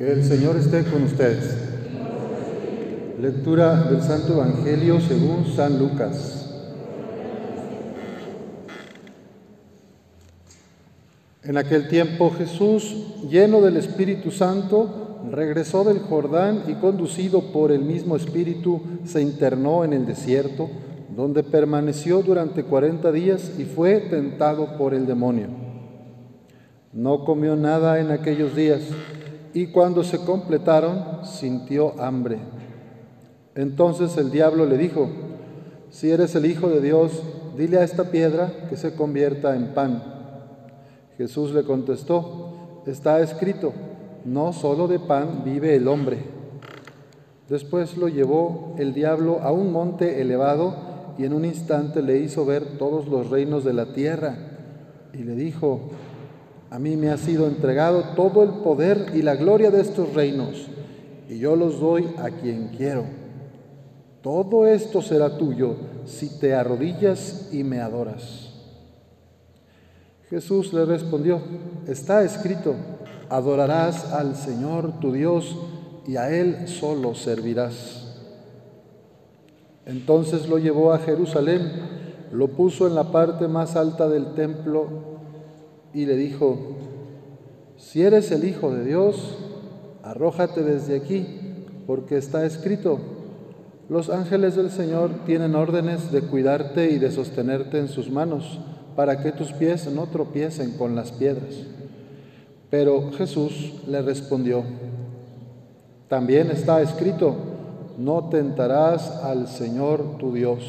Que el Señor esté con ustedes. Lectura del Santo Evangelio según San Lucas. En aquel tiempo Jesús, lleno del Espíritu Santo, regresó del Jordán y conducido por el mismo Espíritu, se internó en el desierto, donde permaneció durante cuarenta días y fue tentado por el demonio. No comió nada en aquellos días y cuando se completaron sintió hambre. Entonces el diablo le dijo, si eres el Hijo de Dios, dile a esta piedra que se convierta en pan. Jesús le contestó, está escrito, no solo de pan vive el hombre. Después lo llevó el diablo a un monte elevado y en un instante le hizo ver todos los reinos de la tierra y le dijo, a mí me ha sido entregado todo el poder y la gloria de estos reinos, y yo los doy a quien quiero. Todo esto será tuyo si te arrodillas y me adoras. Jesús le respondió, está escrito, adorarás al Señor tu Dios y a Él solo servirás. Entonces lo llevó a Jerusalén, lo puso en la parte más alta del templo y le dijo, si eres el Hijo de Dios, arrójate desde aquí, porque está escrito, los ángeles del Señor tienen órdenes de cuidarte y de sostenerte en sus manos, para que tus pies no tropiecen con las piedras. Pero Jesús le respondió, también está escrito, no tentarás al Señor tu Dios.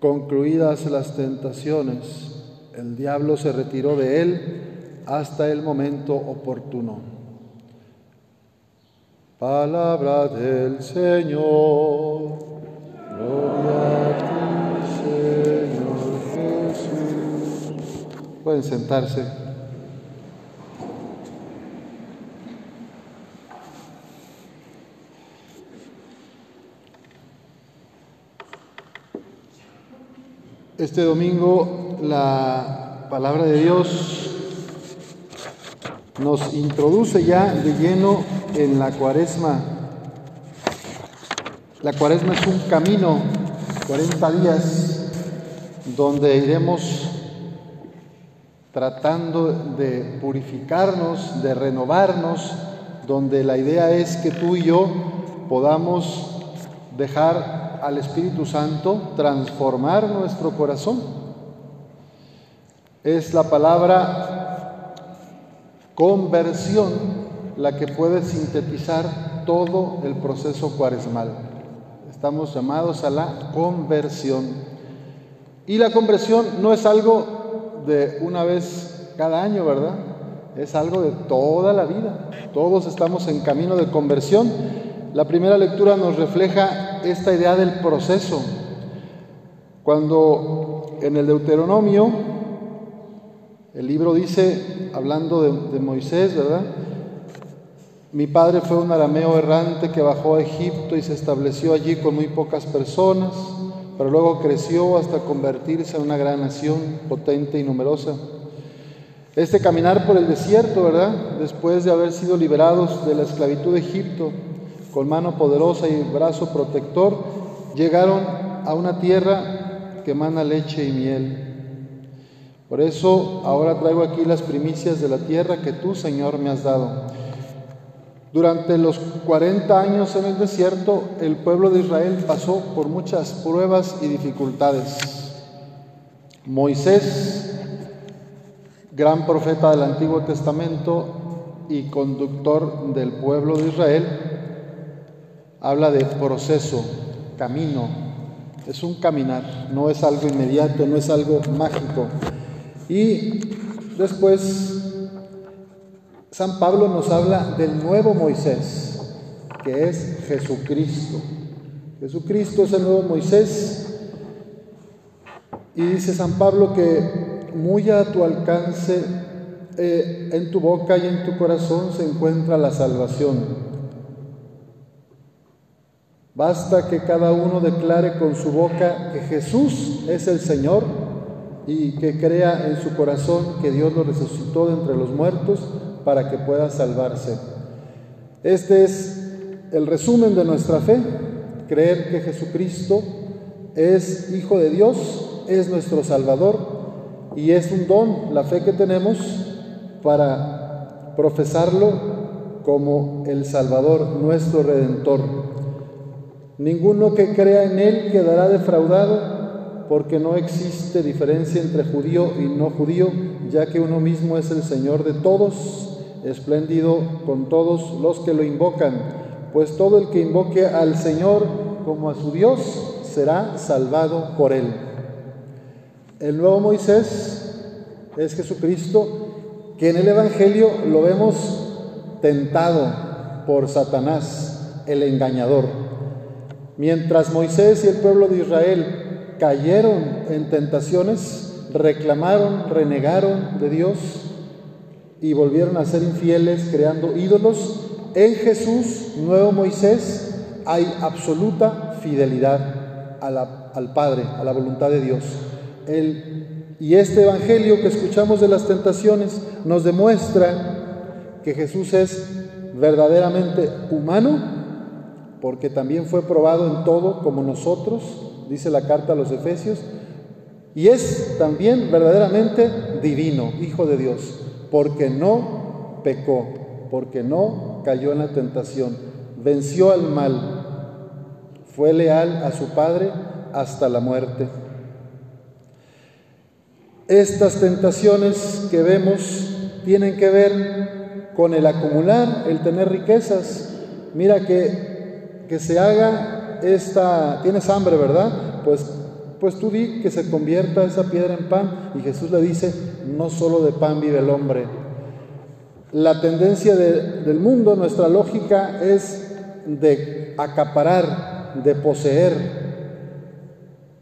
Concluidas las tentaciones, el diablo se retiró de él hasta el momento oportuno. Palabra del Señor. Pueden sentarse. Este domingo la palabra de Dios nos introduce ya de lleno en la cuaresma. La cuaresma es un camino, 40 días, donde iremos tratando de purificarnos, de renovarnos, donde la idea es que tú y yo podamos dejar al Espíritu Santo transformar nuestro corazón es la palabra conversión la que puede sintetizar todo el proceso cuaresmal. Estamos llamados a la conversión. Y la conversión no es algo de una vez cada año, ¿verdad? Es algo de toda la vida. Todos estamos en camino de conversión. La primera lectura nos refleja esta idea del proceso. Cuando en el Deuteronomio el libro dice, hablando de, Moisés, ¿verdad? Mi padre fue un arameo errante que bajó a Egipto y se estableció allí con muy pocas personas, pero luego creció hasta convertirse en una gran nación potente y numerosa. Este caminar por el desierto, ¿verdad? Después de haber sido liberados de la esclavitud de Egipto, con mano poderosa y brazo protector, llegaron a una tierra que emana leche y miel. Por eso ahora traigo aquí las primicias de la tierra que tú, Señor, me has dado. Durante los 40 años en el desierto, el pueblo de Israel pasó por muchas pruebas y dificultades. Moisés, gran profeta del Antiguo Testamento y conductor del pueblo de Israel, habla de proceso, camino. Es un caminar, no es algo inmediato, no es algo mágico. Y después San Pablo nos habla del nuevo Moisés, que es Jesucristo. Jesucristo es el nuevo Moisés. Y dice San Pablo que muy a tu alcance, eh, en tu boca y en tu corazón se encuentra la salvación. Basta que cada uno declare con su boca que Jesús es el Señor y que crea en su corazón que Dios lo resucitó de entre los muertos para que pueda salvarse. Este es el resumen de nuestra fe, creer que Jesucristo es Hijo de Dios, es nuestro Salvador y es un don, la fe que tenemos para profesarlo como el Salvador, nuestro Redentor. Ninguno que crea en Él quedará defraudado, porque no existe diferencia entre judío y no judío, ya que uno mismo es el Señor de todos, espléndido con todos los que lo invocan, pues todo el que invoque al Señor como a su Dios será salvado por Él. El nuevo Moisés es Jesucristo, que en el Evangelio lo vemos tentado por Satanás, el engañador. Mientras Moisés y el pueblo de Israel cayeron en tentaciones, reclamaron, renegaron de Dios y volvieron a ser infieles creando ídolos, en Jesús, nuevo Moisés, hay absoluta fidelidad al Padre, a la voluntad de Dios. y este Evangelio que escuchamos de las tentaciones nos demuestra que Jesús es verdaderamente humano, porque también fue probado en todo como nosotros, dice la carta a los Efesios, y es también verdaderamente divino, Hijo de Dios, porque no pecó, porque no cayó en la tentación, venció al mal, fue leal a su Padre hasta la muerte. Estas tentaciones que vemos tienen que ver con el acumular, el tener riquezas. Mira que, que se haga esta, tienes hambre, ¿verdad? Pues, pues tú di que se convierta esa piedra en pan. Y Jesús le dice, no solo de pan vive el hombre. La tendencia del mundo, nuestra lógica es de acaparar, de poseer,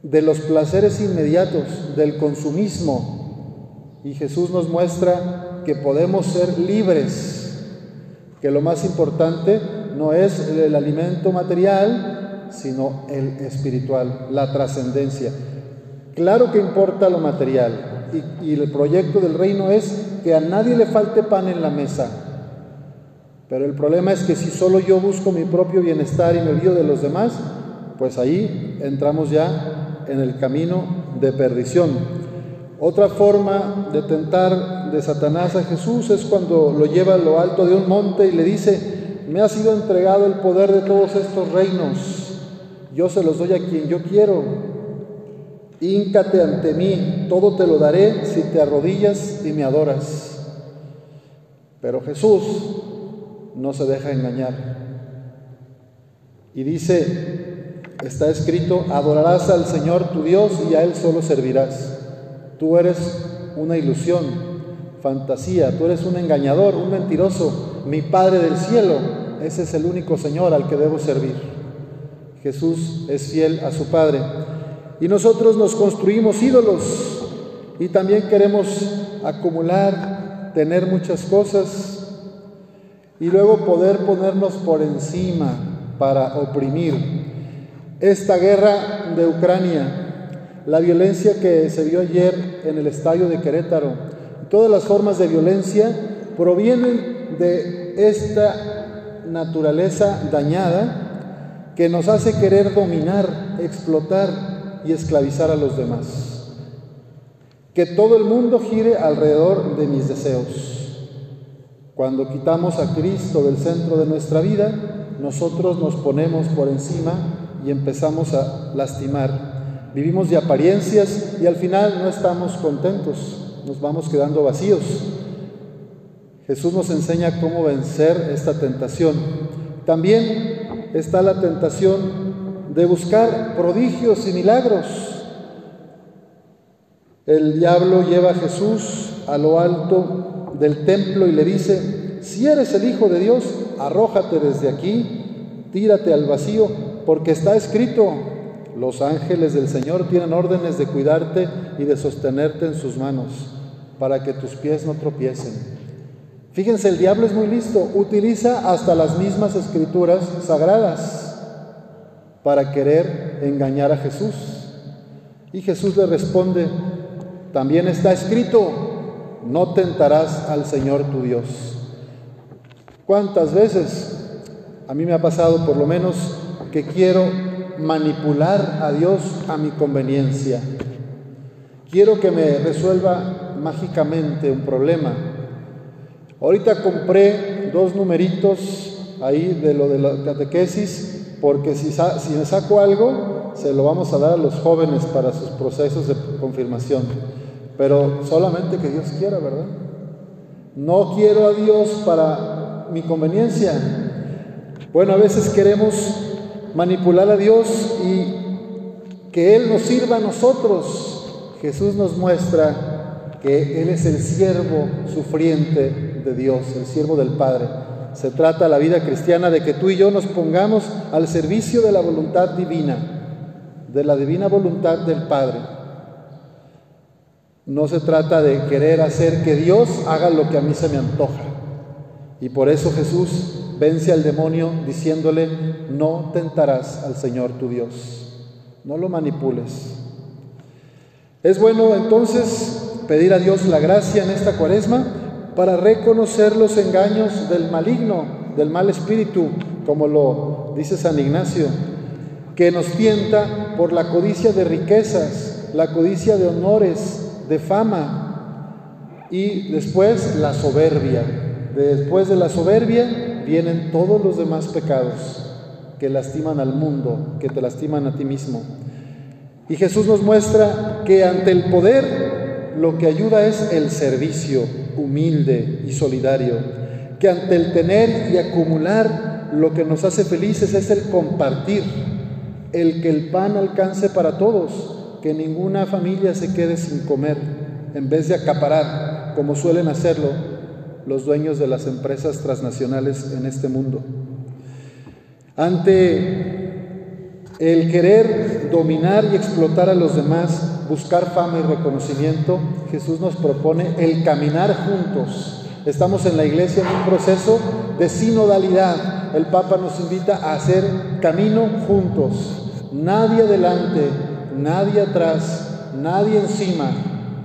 de los placeres inmediatos, del consumismo. Y Jesús nos muestra que podemos ser libres, que lo más importante no es el alimento material, sino el espiritual, la trascendencia. Claro que importa lo material y, el proyecto del reino es que a nadie le falte pan en la mesa. Pero el problema es que si solo yo busco mi propio bienestar y me olvido de los demás, pues ahí entramos ya en el camino de perdición. Otra forma de tentar de Satanás a Jesús es cuando lo lleva a lo alto de un monte y le dice, me ha sido entregado el poder de todos estos reinos, yo se los doy a quien yo quiero, híncate ante mí, todo te lo daré si te arrodillas y me adoras. Pero Jesús no se deja engañar. Y dice, está escrito, adorarás al Señor tu Dios y a Él solo servirás. Tú eres una ilusión, fantasía, tú eres un engañador, un mentiroso. Mi Padre del cielo, ese es el único Señor al que debo servir. Jesús es fiel a su Padre. Y nosotros nos construimos ídolos y también queremos acumular, tener muchas cosas y luego poder ponernos por encima para oprimir. Esta guerra de Ucrania la violencia que se vio ayer en el estadio de Querétaro, todas las formas de violencia provienen de esta naturaleza dañada que nos hace querer dominar, explotar y esclavizar a los demás. Que todo el mundo gire alrededor de mis deseos. Cuando quitamos a Cristo del centro de nuestra vida, nosotros nos ponemos por encima y empezamos a lastimar Vivimos de apariencias y al final no estamos contentos, nos vamos quedando vacíos. Jesús nos enseña cómo vencer esta tentación. También está la tentación de buscar prodigios y milagros. El diablo lleva a Jesús a lo alto del templo y le dice, si eres el Hijo de Dios, arrójate desde aquí, tírate al vacío, porque está escrito, los ángeles del Señor tienen órdenes de cuidarte y de sostenerte en sus manos para que tus pies no tropiecen. Fíjense, el diablo es muy listo, utiliza hasta las mismas escrituras sagradas para querer engañar a Jesús. Y Jesús le responde, también está escrito, no tentarás al Señor tu Dios. ¿Cuántas veces a mí me ha pasado por lo menos que quiero manipular a Dios a mi conveniencia? Quiero que me resuelva mágicamente un problema. Ahorita compré dos numeritos ahí de lo de la catequesis, porque si, si me saco algo, se lo vamos a dar a los jóvenes para sus procesos de confirmación. Pero solamente que Dios quiera, ¿verdad? No quiero a Dios para mi conveniencia. Bueno, a veces queremos manipular a Dios y que Él nos sirva a nosotros. Jesús nos muestra que Él es el siervo sufriente de Dios, el siervo del Padre. Se trata la vida cristiana de que tú y yo nos pongamos al servicio de la voluntad divina, de la divina voluntad del Padre. No se trata de querer hacer que Dios haga lo que a mí se me antoja. Y por eso Jesús vence al demonio diciéndole, no tentarás al Señor tu Dios. No lo manipules. Es bueno entonces pedir a Dios la gracia en esta cuaresma para reconocer los engaños del maligno, del mal espíritu, como lo dice San Ignacio, que nos tienta por la codicia de riquezas, la codicia de honores, de fama y después la soberbia. Después de la soberbia vienen todos los demás pecados que lastiman al mundo, que te lastiman a ti mismo. Y Jesús nos muestra que ante el poder lo que ayuda es el servicio humilde y solidario, que ante el tener y acumular lo que nos hace felices es el compartir, el que el pan alcance para todos, que ninguna familia se quede sin comer, en vez de acaparar, como suelen hacerlo los dueños de las empresas transnacionales en este mundo. Ante el querer dominar y explotar a los demás, buscar fama y reconocimiento, Jesús nos propone el caminar juntos. Estamos en la iglesia en un proceso de sinodalidad. El Papa nos invita a hacer camino juntos. Nadie adelante, nadie atrás, nadie encima,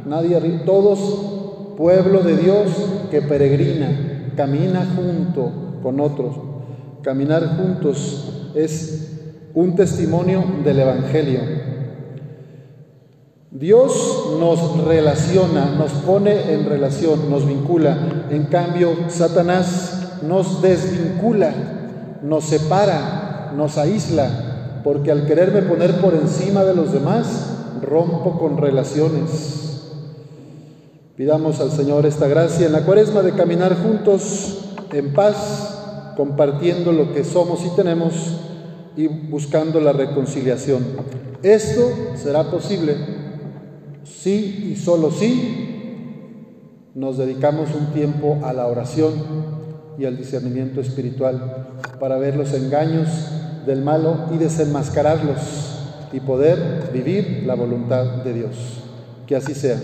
nadie arriba. Todos pueblo de Dios que peregrina, camina junto con otros. Caminar juntos es un testimonio del Evangelio. Dios nos relaciona, nos pone en relación, nos vincula. En cambio, Satanás nos desvincula, nos separa, nos aísla, porque al quererme poner por encima de los demás, rompo con relaciones. Pidamos al Señor esta gracia en la cuaresma de caminar juntos en paz, compartiendo lo que somos y tenemos y buscando la reconciliación. Esto será posible si y solo si nos dedicamos un tiempo a la oración y al discernimiento espiritual para ver los engaños del malo y desenmascararlos y poder vivir la voluntad de Dios. Que así sea.